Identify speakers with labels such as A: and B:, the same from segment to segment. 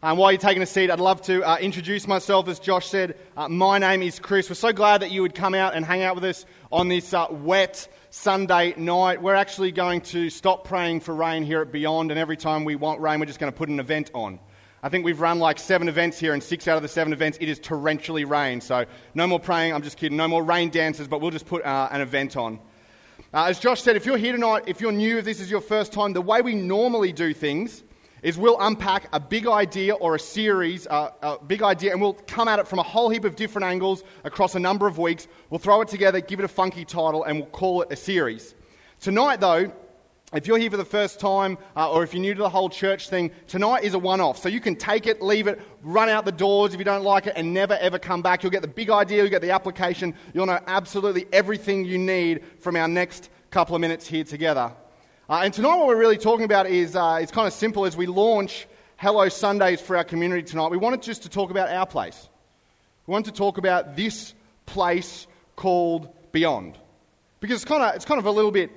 A: Um, while you're taking a seat, I'd love to uh, introduce myself. As Josh said, uh, my name is Chris. We're so glad that you would come out and hang out with us on this uh, wet Sunday night. We're actually going to stop praying for rain here at Beyond, and every time we want rain, we're just going to put an event on. I think we've run like seven events here, and six out of the seven events, it is torrentially rain. So no more praying, I'm just kidding. No more rain dances, but we'll just put uh, an event on. Uh, as Josh said, if you're here tonight, if you're new, if this is your first time, the way we normally do things is we'll unpack a big idea or a series, uh, a big idea, and we'll come at it from a whole heap of different angles across a number of weeks. We'll throw it together, give it a funky title, and we'll call it a series. Tonight, though, if you're here for the first time uh, or if you're new to the whole church thing, tonight is a one off. So you can take it, leave it, run out the doors if you don't like it, and never ever come back. You'll get the big idea, you'll get the application, you'll know absolutely everything you need from our next couple of minutes here together. Uh, and tonight, what we're really talking about is uh, it's kind of simple as we launch Hello Sundays for our community tonight. We wanted just to talk about our place. We wanted to talk about this place called Beyond. Because it's kind of, it's kind of a little bit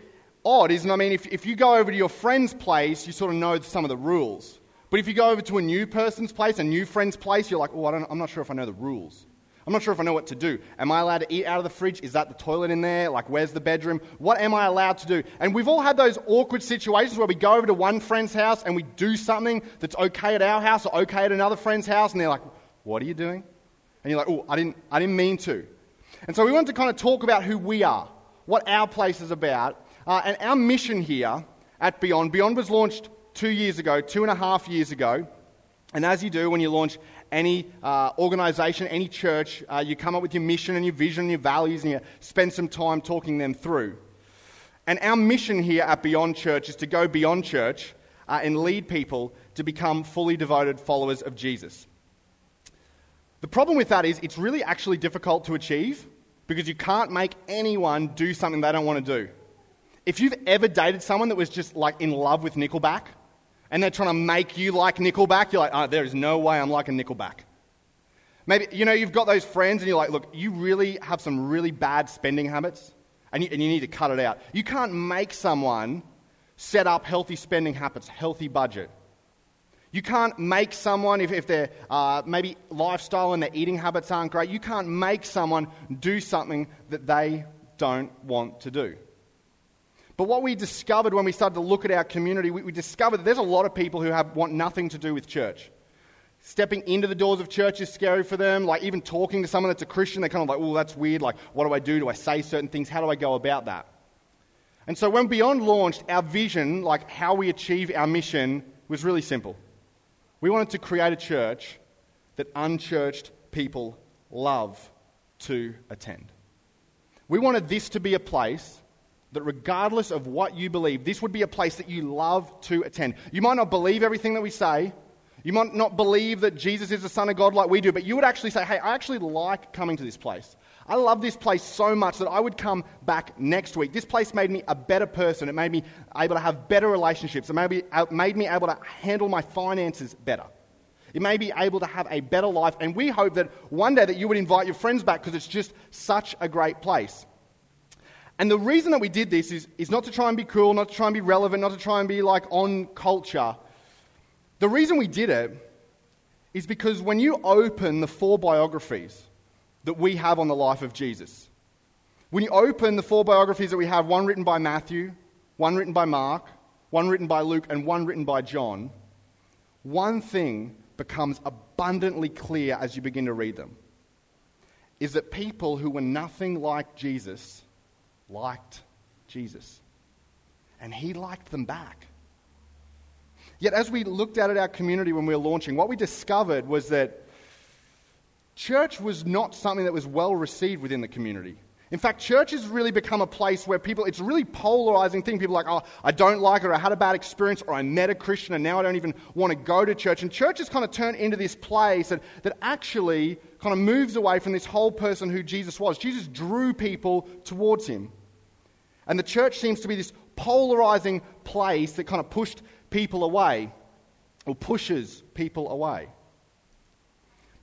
A: odd, isn't it? I mean, if, if you go over to your friend's place, you sort of know some of the rules. But if you go over to a new person's place, a new friend's place, you're like, oh, I am not sure if I know the rules. I'm not sure if I know what to do. Am I allowed to eat out of the fridge? Is that the toilet in there? Like, where's the bedroom? What am I allowed to do? And we've all had those awkward situations where we go over to one friend's house and we do something that's okay at our house or okay at another friend's house, and they're like, What are you doing? And you're like, Oh, I didn't, I didn't mean to. And so we want to kind of talk about who we are, what our place is about. Uh, and our mission here at Beyond, Beyond was launched two years ago, two and a half years ago. And as you do when you launch any uh, organization, any church, uh, you come up with your mission and your vision and your values and you spend some time talking them through. And our mission here at Beyond Church is to go beyond church uh, and lead people to become fully devoted followers of Jesus. The problem with that is it's really actually difficult to achieve because you can't make anyone do something they don't want to do. If you've ever dated someone that was just like in love with Nickelback, and they're trying to make you like Nickelback, you're like, oh, there is no way I'm like a Nickelback. Maybe, you know, you've got those friends and you're like, look, you really have some really bad spending habits and you, and you need to cut it out. You can't make someone set up healthy spending habits, healthy budget. You can't make someone, if, if their uh, maybe lifestyle and their eating habits aren't great, you can't make someone do something that they don't want to do. But what we discovered when we started to look at our community, we, we discovered that there's a lot of people who have, want nothing to do with church. Stepping into the doors of church is scary for them. Like, even talking to someone that's a Christian, they're kind of like, oh, that's weird. Like, what do I do? Do I say certain things? How do I go about that? And so, when Beyond launched, our vision, like how we achieve our mission, was really simple. We wanted to create a church that unchurched people love to attend. We wanted this to be a place that regardless of what you believe, this would be a place that you love to attend. You might not believe everything that we say. You might not believe that Jesus is the Son of God like we do, but you would actually say, hey, I actually like coming to this place. I love this place so much that I would come back next week. This place made me a better person. It made me able to have better relationships. It made me, uh, made me able to handle my finances better. It made me able to have a better life. And we hope that one day that you would invite your friends back because it's just such a great place. And the reason that we did this is, is not to try and be cool, not to try and be relevant, not to try and be like on culture. The reason we did it is because when you open the four biographies that we have on the life of Jesus, when you open the four biographies that we have, one written by Matthew, one written by Mark, one written by Luke, and one written by John, one thing becomes abundantly clear as you begin to read them is that people who were nothing like Jesus liked Jesus. And he liked them back. Yet, as we looked at it, our community when we were launching, what we discovered was that church was not something that was well received within the community. In fact, church has really become a place where people, it's a really polarizing thing. People are like, oh, I don't like it, or I had a bad experience, or I met a Christian and now I don't even want to go to church. And church has kind of turned into this place that, that actually kind of moves away from this whole person who Jesus was. Jesus drew people towards him. And the church seems to be this polarizing place that kind of pushed people away, or pushes people away.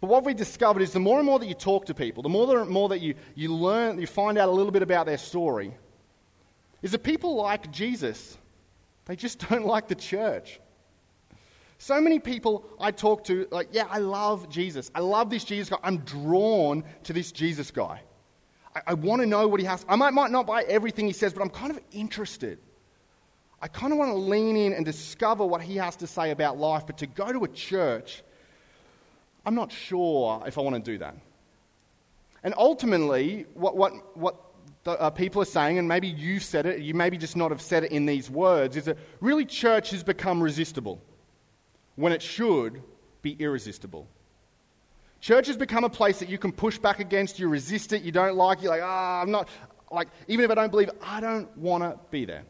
A: But what we discovered is the more and more that you talk to people, the more and more that you, you learn, you find out a little bit about their story, is that people like Jesus, they just don't like the church. So many people I talk to, like, yeah, I love Jesus. I love this Jesus guy. I'm drawn to this Jesus guy. I, I want to know what he has. I might, might not buy everything he says, but I'm kind of interested. I kind of want to lean in and discover what he has to say about life, but to go to a church, I'm not sure if I want to do that. And ultimately, what, what, what the, uh, people are saying, and maybe you've said it, you maybe just not have said it in these words, is that really church has become resistible when it should be irresistible. Church has become a place that you can push back against, you resist it, you don't like it, you're like, ah, oh, I'm not, like, even if I don't believe, I don't want to be there.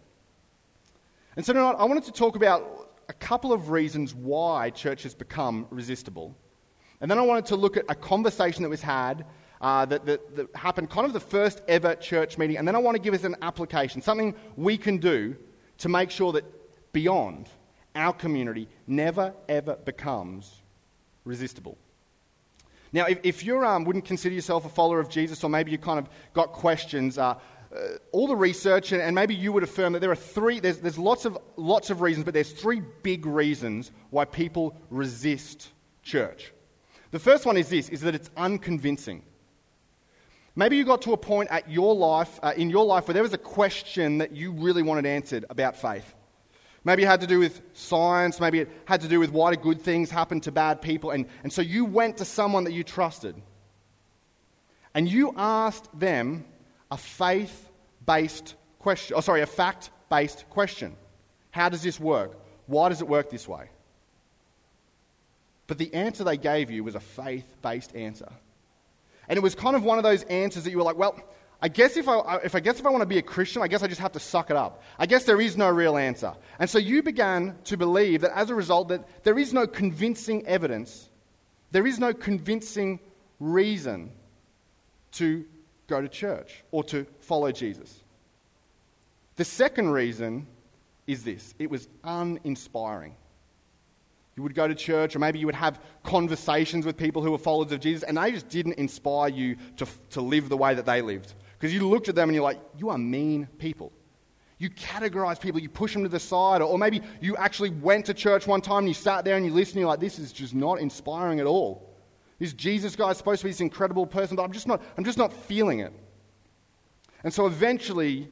A: And so tonight, I wanted to talk about a couple of reasons why church has become resistible. And then I wanted to look at a conversation that was had uh, that, that, that happened, kind of the first ever church meeting. And then I want to give us an application, something we can do to make sure that beyond our community never ever becomes resistible. Now, if, if you um, wouldn't consider yourself a follower of Jesus, or maybe you kind of got questions, uh, uh, all the research, and, and, maybe you would affirm that there are three, there's, there's lots, of, lots of reasons, but there's three big reasons why people resist church. The first one is this, is that it's unconvincing. Maybe you got to a point at your life, uh, in your life where there was a question that you really wanted answered about faith. Maybe it had to do with science. Maybe it had to do with why do good things happen to bad people. And, and so you went to someone that you trusted. And you asked them a faith based question. Oh, sorry, a fact based question. How does this work? Why does it work this way? But the answer they gave you was a faith based answer. And it was kind of one of those answers that you were like, well, I guess if I, if I guess if I want to be a Christian, I guess I just have to suck it up. I guess there is no real answer. And so you began to believe that as a result that there is no convincing evidence, there is no convincing reason to go to church or to follow Jesus. The second reason is this it was uninspiring. You would go to church, or maybe you would have conversations with people who were followers of Jesus, and they just didn't inspire you to, to live the way that they lived. Because you looked at them and you're like, you are mean people. You categorize people, you push them to the side, or maybe you actually went to church one time and you sat there and you listened and you're like, this is just not inspiring at all. This Jesus guy is supposed to be this incredible person, but I'm just not, I'm just not feeling it. And so eventually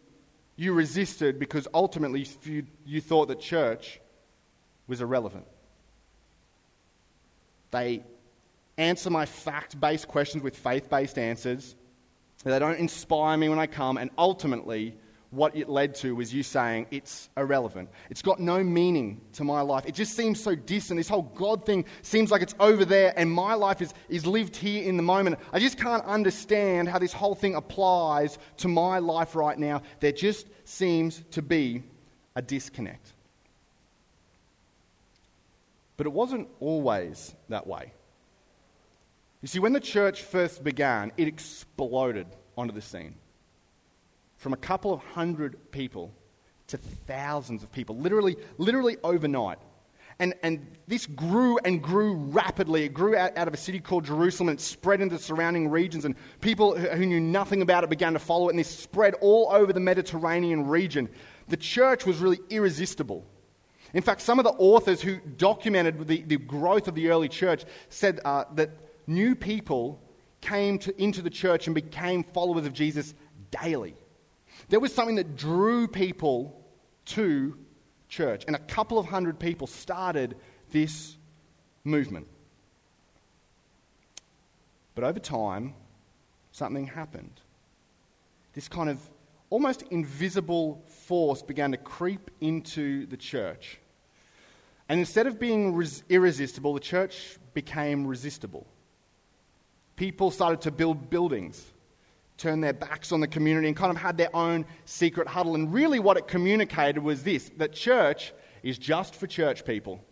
A: you resisted because ultimately you, you thought that church was irrelevant. They answer my fact based questions with faith based answers. They don't inspire me when I come, and ultimately, what it led to was you saying it's irrelevant. It's got no meaning to my life. It just seems so distant. This whole God thing seems like it's over there, and my life is, is lived here in the moment. I just can't understand how this whole thing applies to my life right now. There just seems to be a disconnect. But it wasn't always that way. You see, when the church first began, it exploded onto the scene. From a couple of hundred people to thousands of people, literally, literally overnight. And, and this grew and grew rapidly. It grew out, out of a city called Jerusalem and it spread into surrounding regions. And people who, who knew nothing about it began to follow it. And this spread all over the Mediterranean region. The church was really irresistible. In fact, some of the authors who documented the, the growth of the early church said uh, that new people came to, into the church and became followers of Jesus daily. There was something that drew people to church, and a couple of hundred people started this movement. But over time, something happened. This kind of almost invisible force began to creep into the church. And instead of being res- irresistible, the church became resistible. People started to build buildings, turn their backs on the community, and kind of had their own secret huddle. And really, what it communicated was this that church is just for church people.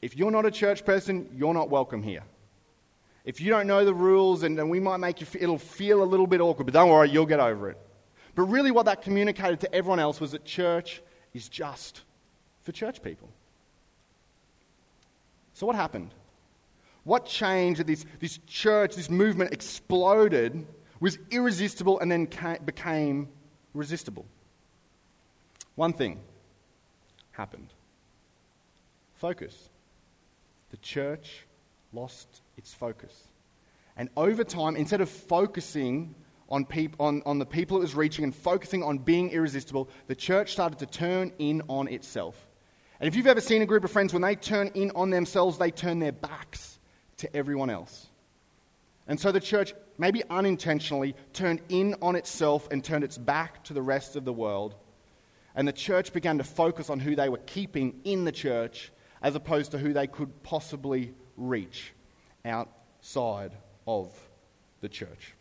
A: If you're not a church person, you're not welcome here. If you don't know the rules, and, and we might make you, it'll feel a little bit awkward, but don't worry, you'll get over it. But really, what that communicated to everyone else was that church is just for church people. So, what happened? What changed that this, this church, this movement exploded, was irresistible, and then became resistible? One thing happened focus. The church lost its focus. And over time, instead of focusing on, peop- on, on the people it was reaching and focusing on being irresistible, the church started to turn in on itself. And if you've ever seen a group of friends, when they turn in on themselves, they turn their backs to everyone else. And so the church, maybe unintentionally, turned in on itself and turned its back to the rest of the world. And the church began to focus on who they were keeping in the church as opposed to who they could possibly reach outside of the church.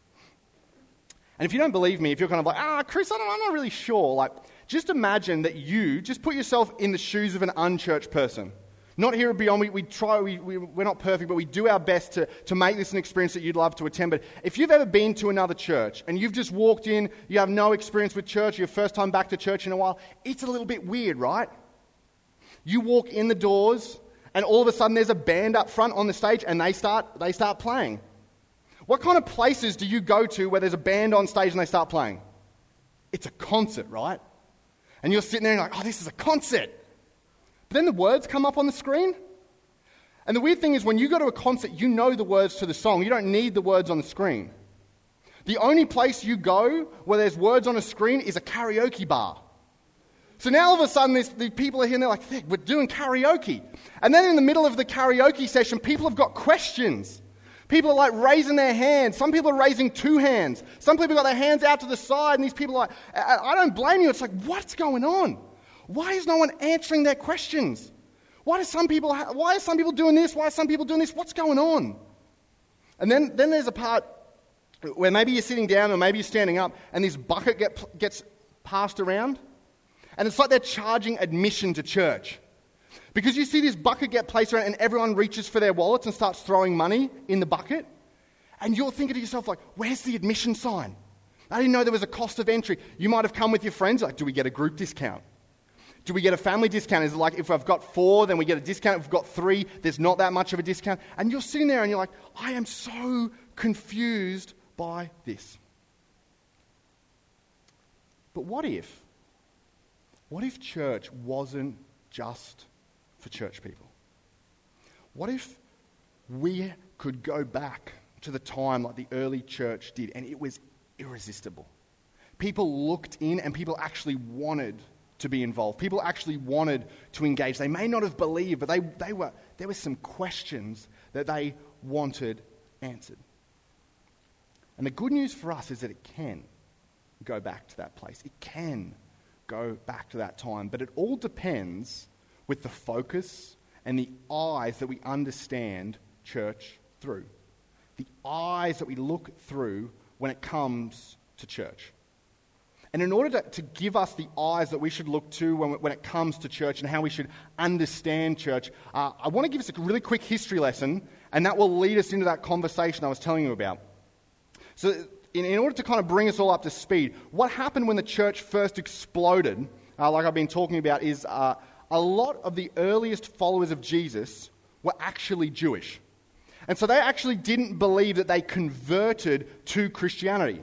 A: And if you don't believe me, if you're kind of like, ah, Chris, I am not really sure, like, just imagine that you, just put yourself in the shoes of an unchurched person. Not here at Beyond, we, we try, we, we, we're not perfect, but we do our best to, to make this an experience that you'd love to attend. But if you've ever been to another church and you've just walked in, you have no experience with church, your first time back to church in a while, it's a little bit weird, right? You walk in the doors, and all of a sudden there's a band up front on the stage, and they start, they start playing. What kind of places do you go to where there's a band on stage and they start playing? It's a concert, right? And you're sitting there and like, oh, this is a concert. Then the words come up on the screen. And the weird thing is, when you go to a concert, you know the words to the song. You don't need the words on the screen. The only place you go where there's words on a screen is a karaoke bar. So now all of a sudden, the people are here and they're like, we're doing karaoke. And then in the middle of the karaoke session, people have got questions. People are like raising their hands. Some people are raising two hands. Some people got their hands out to the side, and these people are like, I don't blame you. It's like, what's going on? Why is no one answering their questions? Why, do some people ha- why are some people doing this? Why are some people doing this? What's going on? And then, then there's a part where maybe you're sitting down or maybe you're standing up and this bucket get, gets passed around. And it's like they're charging admission to church. Because you see this bucket get placed around and everyone reaches for their wallets and starts throwing money in the bucket. And you're thinking to yourself, like, where's the admission sign? I didn't know there was a cost of entry. You might have come with your friends, like, do we get a group discount? Do we get a family discount? Is it like if I've got four, then we get a discount? If we've got three, there's not that much of a discount. And you're sitting there and you're like, I am so confused by this. But what if? What if church wasn't just for church people? What if we could go back to the time like the early church did and it was irresistible? People looked in and people actually wanted to be involved. People actually wanted to engage. They may not have believed, but they, they were, there were some questions that they wanted answered. And the good news for us is that it can go back to that place. It can go back to that time. But it all depends with the focus and the eyes that we understand church through. The eyes that we look through when it comes to church. And in order to, to give us the eyes that we should look to when, when it comes to church and how we should understand church, uh, I want to give us a really quick history lesson, and that will lead us into that conversation I was telling you about. So, in, in order to kind of bring us all up to speed, what happened when the church first exploded, uh, like I've been talking about, is uh, a lot of the earliest followers of Jesus were actually Jewish. And so they actually didn't believe that they converted to Christianity.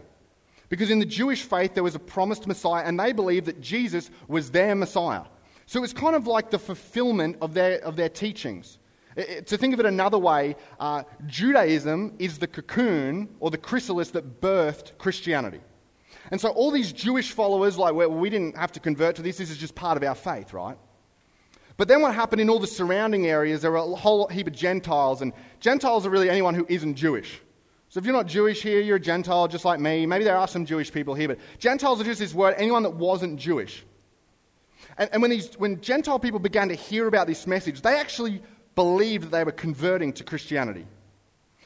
A: Because in the Jewish faith, there was a promised Messiah, and they believed that Jesus was their Messiah. So it was kind of like the fulfillment of their, of their teachings. It, it, to think of it another way, uh, Judaism is the cocoon or the chrysalis that birthed Christianity. And so all these Jewish followers, like, well, we didn't have to convert to this, this is just part of our faith, right? But then what happened in all the surrounding areas, there were a whole heap of Gentiles, and Gentiles are really anyone who isn't Jewish. So if you're not Jewish here, you're a Gentile just like me. Maybe there are some Jewish people here, but Gentiles are just this word, anyone that wasn't Jewish. And, and when, these, when Gentile people began to hear about this message, they actually believed that they were converting to Christianity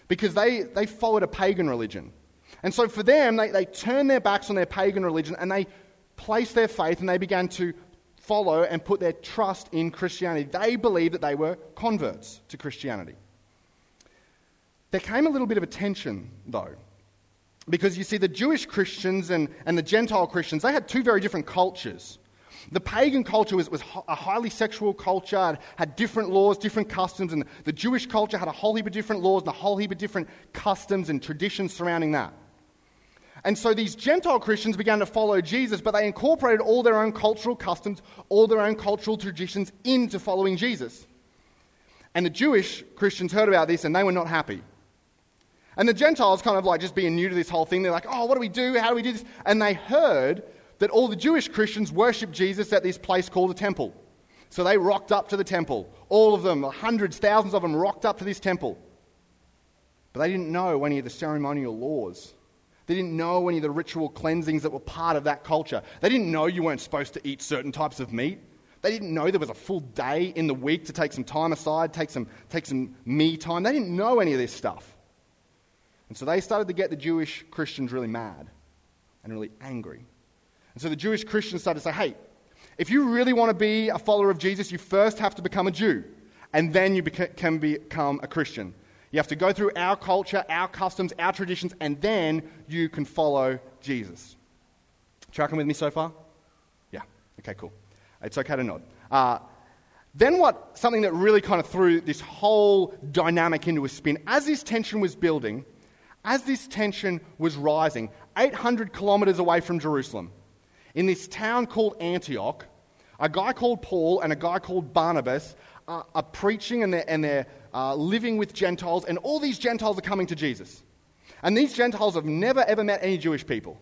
A: because they, they followed a pagan religion. And so for them, they, they turned their backs on their pagan religion and they placed their faith and they began to follow and put their trust in Christianity. They believed that they were converts to Christianity. There came a little bit of a tension, though, because you see, the Jewish Christians and, and the Gentile Christians, they had two very different cultures. The pagan culture was, was a highly sexual culture, had different laws, different customs, and the Jewish culture had a whole heap of different laws and a whole heap of different customs and traditions surrounding that. And so these Gentile Christians began to follow Jesus, but they incorporated all their own cultural customs, all their own cultural traditions into following Jesus. And the Jewish Christians heard about this and they were not happy. And the Gentiles, kind of like just being new to this whole thing, they're like, oh, what do we do? How do we do this? And they heard that all the Jewish Christians worship Jesus at this place called the temple. So they rocked up to the temple. All of them, hundreds, thousands of them, rocked up to this temple. But they didn't know any of the ceremonial laws. They didn't know any of the ritual cleansings that were part of that culture. They didn't know you weren't supposed to eat certain types of meat. They didn't know there was a full day in the week to take some time aside, take some, take some me time. They didn't know any of this stuff. And so they started to get the Jewish Christians really mad and really angry. And so the Jewish Christians started to say, hey, if you really want to be a follower of Jesus, you first have to become a Jew, and then you beca- can become a Christian. You have to go through our culture, our customs, our traditions, and then you can follow Jesus. Tracking with me so far? Yeah. Okay, cool. It's okay to nod. Uh, then what? Something that really kind of threw this whole dynamic into a spin. As this tension was building, as this tension was rising, 800 kilometers away from Jerusalem, in this town called Antioch, a guy called Paul and a guy called Barnabas are, are preaching and they're, and they're uh, living with Gentiles, and all these Gentiles are coming to Jesus. And these Gentiles have never ever met any Jewish people.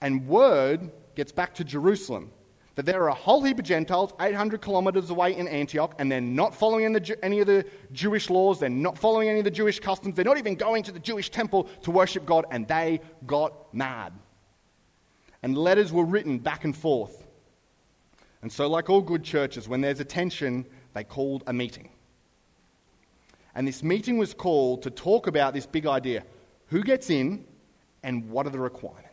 A: And word gets back to Jerusalem that there are a whole heap of Gentiles 800 kilometers away in Antioch, and they're not following any of the Jewish laws, they're not following any of the Jewish customs, they're not even going to the Jewish temple to worship God, and they got mad. And letters were written back and forth. And so, like all good churches, when there's a tension, they called a meeting. And this meeting was called to talk about this big idea who gets in and what are the requirements.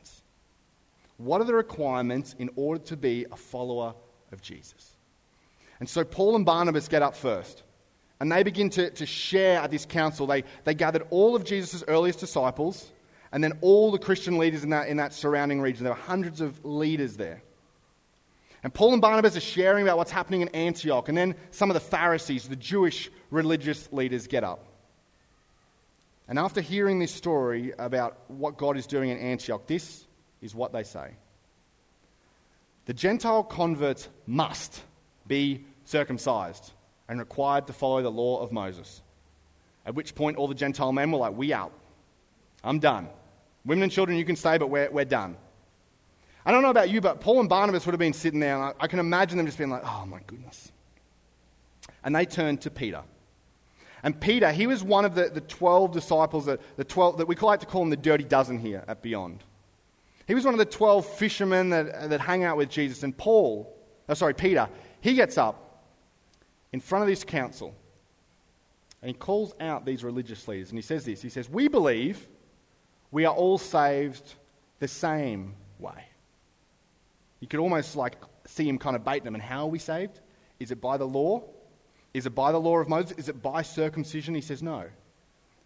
A: What are the requirements in order to be a follower of Jesus? And so Paul and Barnabas get up first. And they begin to, to share at this council. They, they gathered all of Jesus' earliest disciples and then all the Christian leaders in that, in that surrounding region. There were hundreds of leaders there. And Paul and Barnabas are sharing about what's happening in Antioch. And then some of the Pharisees, the Jewish religious leaders, get up. And after hearing this story about what God is doing in Antioch, this is what they say. The Gentile converts must be circumcised and required to follow the law of Moses. At which point, all the Gentile men were like, We out. I'm done. Women and children, you can stay, but we're, we're done. I don't know about you, but Paul and Barnabas would have been sitting there, and I, I can imagine them just being like, Oh my goodness. And they turned to Peter. And Peter, he was one of the, the 12 disciples, that, the 12, that we like to call them the dirty dozen here at Beyond. He was one of the 12 fishermen that, uh, that hang out with Jesus. And Paul, oh, sorry, Peter, he gets up in front of this council and he calls out these religious leaders and he says this He says, We believe we are all saved the same way. You could almost like see him kind of bait them. And how are we saved? Is it by the law? Is it by the law of Moses? Is it by circumcision? He says, No.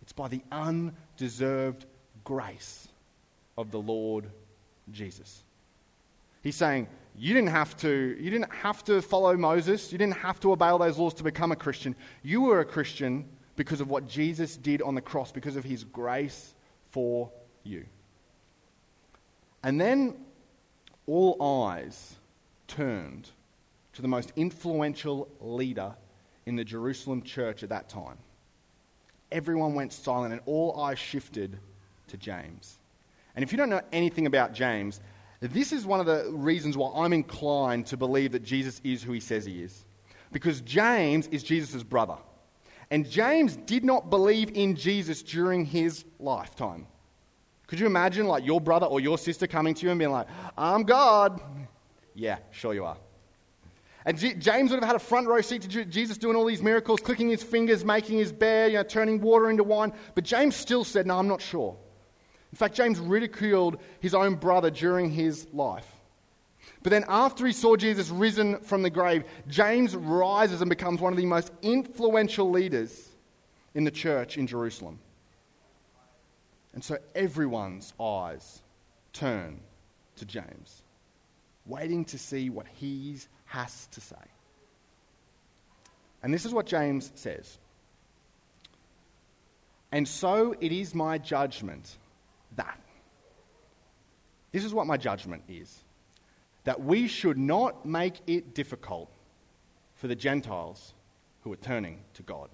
A: It's by the undeserved grace of the Lord Jesus. He's saying, you didn't have to, you didn't have to follow Moses. You didn't have to obey all those laws to become a Christian. You were a Christian because of what Jesus did on the cross, because of his grace for you. And then all eyes turned to the most influential leader in the Jerusalem church at that time. Everyone went silent and all eyes shifted to James. And if you don't know anything about James, this is one of the reasons why I'm inclined to believe that Jesus is who he says he is. Because James is Jesus' brother. And James did not believe in Jesus during his lifetime. Could you imagine, like, your brother or your sister coming to you and being like, I'm God? Yeah, sure you are. And James would have had a front row seat to Jesus doing all these miracles, clicking his fingers, making his bear, you know, turning water into wine. But James still said, No, I'm not sure. In fact, James ridiculed his own brother during his life. But then, after he saw Jesus risen from the grave, James rises and becomes one of the most influential leaders in the church in Jerusalem. And so everyone's eyes turn to James, waiting to see what he has to say. And this is what James says. And so it is my judgment that. This is what my judgment is that we should not make it difficult for the Gentiles who are turning to God.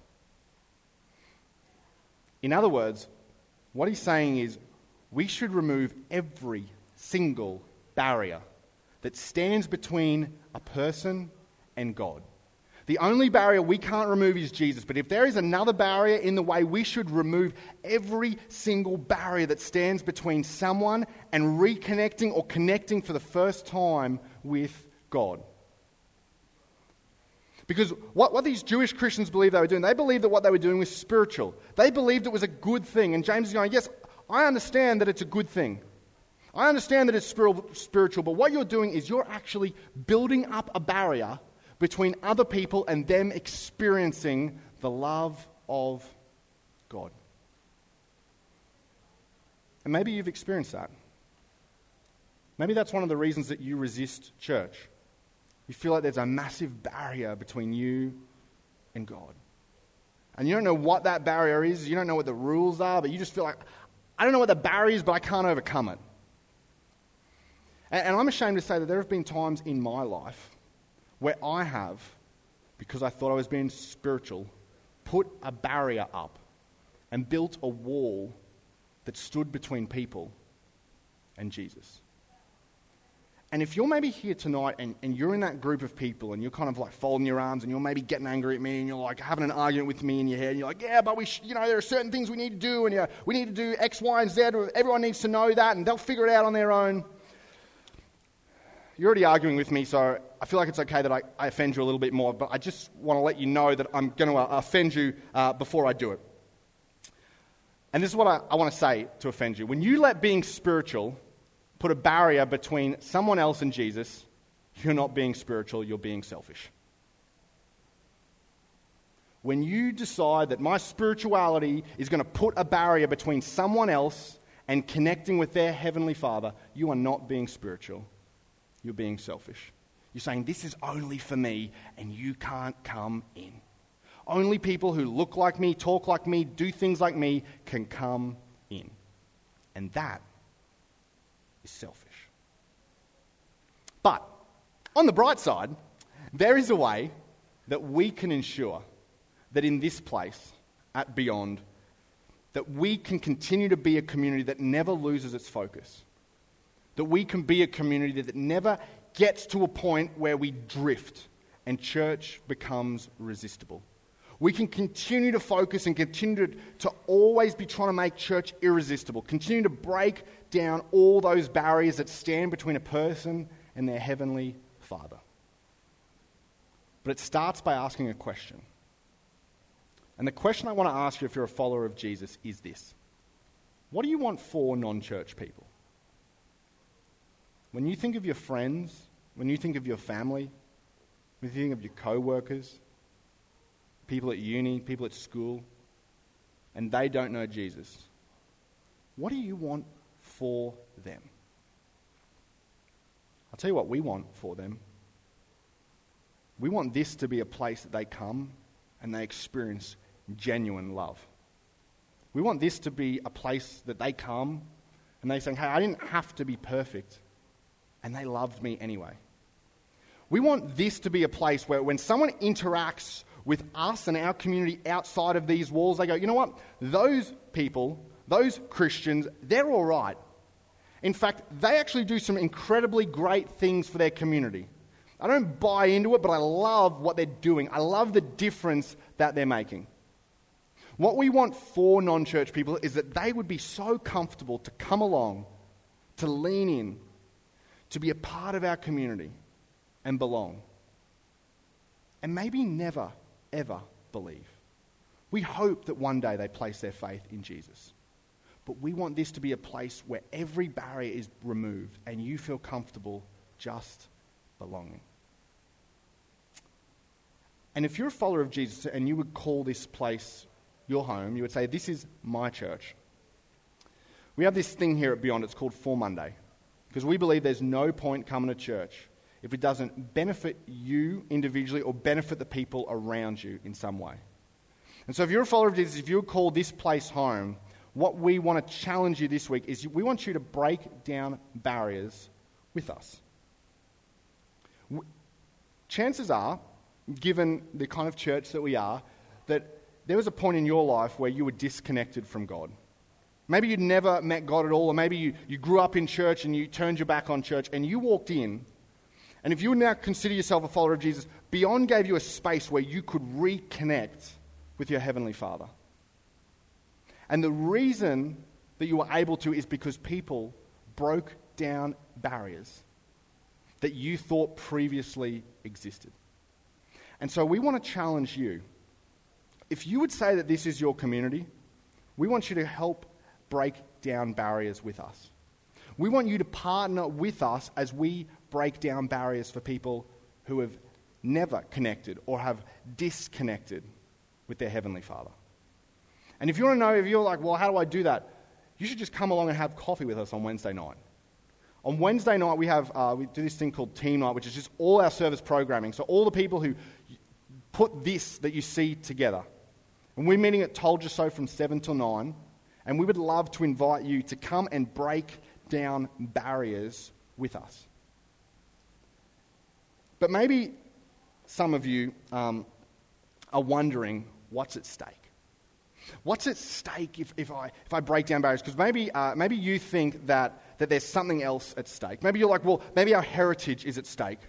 A: In other words, what he's saying is we should remove every single barrier that stands between a person and God. The only barrier we can't remove is Jesus. But if there is another barrier in the way, we should remove every single barrier that stands between someone and reconnecting or connecting for the first time with God. Because what, what these Jewish Christians believed they were doing, they believed that what they were doing was spiritual. They believed it was a good thing. And James is going, Yes, I understand that it's a good thing. I understand that it's spiritual, but what you're doing is you're actually building up a barrier between other people and them experiencing the love of God. And maybe you've experienced that. Maybe that's one of the reasons that you resist church. You feel like there's a massive barrier between you and God. And you don't know what that barrier is, you don't know what the rules are, but you just feel like, I don't know what the barrier is, but I can't overcome it. And, I'm ashamed to say that there have been times in my life where I have, because I thought I was being spiritual, put a barrier up and built a wall that stood between people and Jesus. And if you're maybe here tonight and, and you're in that group of people and you're kind of like folding your arms and you're maybe getting angry at me and you're like having an argument with me in your head and you're like, yeah, but we, sh- you know, there are certain things we need to do and yeah, we need to do X, Y, and Z. Everyone needs to know that and they'll figure it out on their own. You're already arguing with me, so I feel like it's okay that I, I offend you a little bit more, but I just want to let you know that I'm going to uh, offend you uh, before I do it. And this is what I, I want to say to offend you. When you let being spiritual put a barrier between someone else and Jesus, you're not being spiritual, you're being selfish. When you decide that my spirituality is going to put a barrier between someone else and connecting with their heavenly Father, you are not being spiritual, you're being selfish. You're saying, This is only for me, and you can't come in. Only people who look like me, talk like me, do things like me can come in. And that is selfish. But on the bright side, there is a way that we can ensure that in this place, at Beyond, that we can continue to be a community that never loses its focus. That we can be a community that never gets to a point where we drift and church becomes resistible. We can continue to focus and continue to, always be trying to make church irresistible, continue to break down all those barriers that stand between a person and their heavenly Father. But it starts by asking a question. And the question I want to ask you if you're a follower of Jesus is this What do you want for non church people? When you think of your friends, when you think of your family, when you think of your co workers, people at uni, people at school, and they don't know Jesus, what do you want for them? I'll tell you what we want for them. We want this to be a place that they come and they experience genuine love. We want this to be a place that they come and they say, hey, I didn't have to be perfect, and they loved me anyway. We want this to be a place where when someone interacts with us and our community outside of these walls, they go, you know what? Those people, those Christians, they're all right. In fact, they actually do some incredibly great things for their community. I don't buy into it, but I love what they're doing. I love the difference that they're making. What we want for non church people is that they would be so comfortable to come along, to lean in, to be a part of our community and belong. And maybe never ever believe. We hope that one day they place their faith in Jesus. But we want this to be a place where every barrier is removed and you feel comfortable just belonging. And if you're a follower of Jesus and you would call this place your home, you would say, This is my church. We have this thing here at Beyond, it's called For Monday, because we believe there's no point coming to church if it doesn't benefit you individually or benefit the people around you in some way. And so, if you're a follower of Jesus, if you call this place home, what we want to challenge you this week is we want you to break down barriers with us. Chances are given the kind of church that we are, that there was a point in your life where you were disconnected from God. Maybe you'd never met God at all, or maybe you, you grew up in church and you turned your back on church and you walked in. And if you now consider yourself a follower of Jesus, Beyond gave you a space where you could reconnect with your Heavenly Father. And the reason that you were able to is because people broke down barriers that you thought previously existed. And so we want to challenge you. If you would say that this is your community, we want you to help break down barriers with us. We want you to partner with us as we break down barriers for people who have never connected or have disconnected with their Heavenly Father. And if you want to know, if you're like, well, how do I do that? You should just come along and have coffee with us on Wednesday night. On Wednesday night, we, have, uh, we do this thing called Team Night, which is just all our service programming. So, all the people who put this that you see together. And we're meeting at Told You So from 7 till 9. And we would love to invite you to come and break down barriers with us. But maybe some of you um, are wondering what's at stake. What's at stake if, if, I, if I break down barriers? Because maybe, uh, maybe you think that, that there's something else at stake. Maybe you're like, well, maybe our heritage is at stake.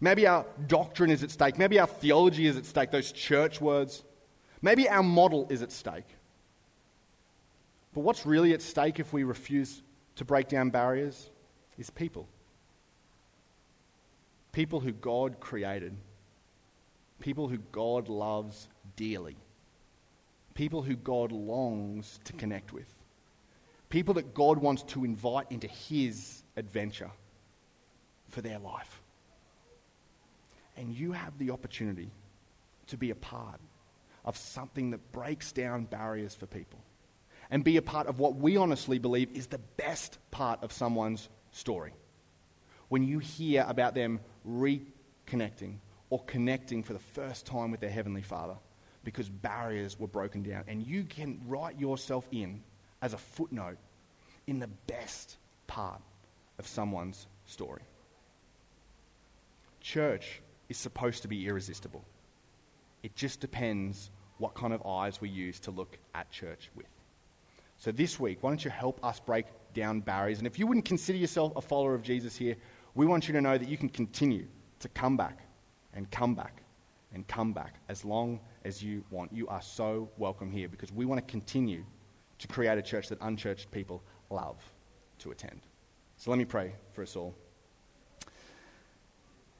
A: Maybe our doctrine is at stake. Maybe our theology is at stake, those church words. Maybe our model is at stake. But what's really at stake if we refuse to break down barriers is people. People who God created. People who God loves dearly people who God longs to connect with, people that God wants to invite into His adventure for their life. And you have the opportunity to be a part of something that breaks down barriers for people and be a part of what we honestly believe is the best part of someone's story. When you hear about them reconnecting or connecting for the first time with their Heavenly Father because barriers were broken down. And you can write yourself in as a footnote in the best part of someone's story. Church is supposed to be irresistible. It just depends what kind of eyes we use to look at church with. So this week, why don't you help us break down barriers? And if you wouldn't consider yourself a follower of Jesus here, we want you to know that you can continue to come back and come back and come back as long as you want. You are so welcome here because we want to continue to create a church that unchurched people love to attend. So let me pray for us all.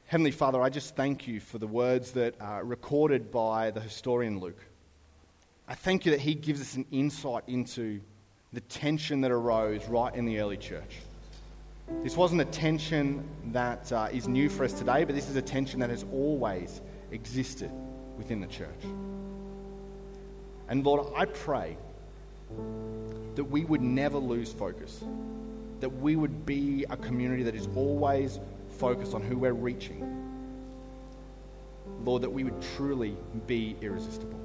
A: Heavenly Father, I just thank you for the words that are recorded by the historian Luke. I thank you that he gives us an insight into the tension that arose right in the early church. This wasn't a tension that uh, is new for us today, but this is a tension that has always existed within the church. And Lord, I pray that we would never lose focus, that we would be a community that is always focused on who we're reaching. Lord, that we would truly be irresistible.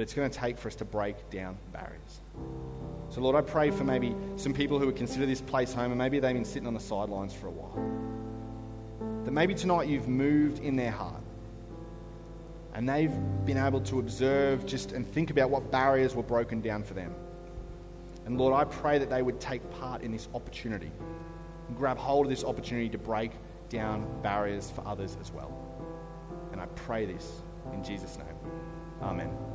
A: But it's going to take for us to break down barriers. So, Lord, I pray for maybe some people who would consider this place home, and maybe they've been sitting on the sidelines for a while. That maybe tonight you've moved in their heart and they've been able to observe just and think about what barriers were broken down for them. And Lord, I pray that they would take part in this opportunity and grab hold of this opportunity to break down barriers for others as well. And I pray this in Jesus' name. Amen.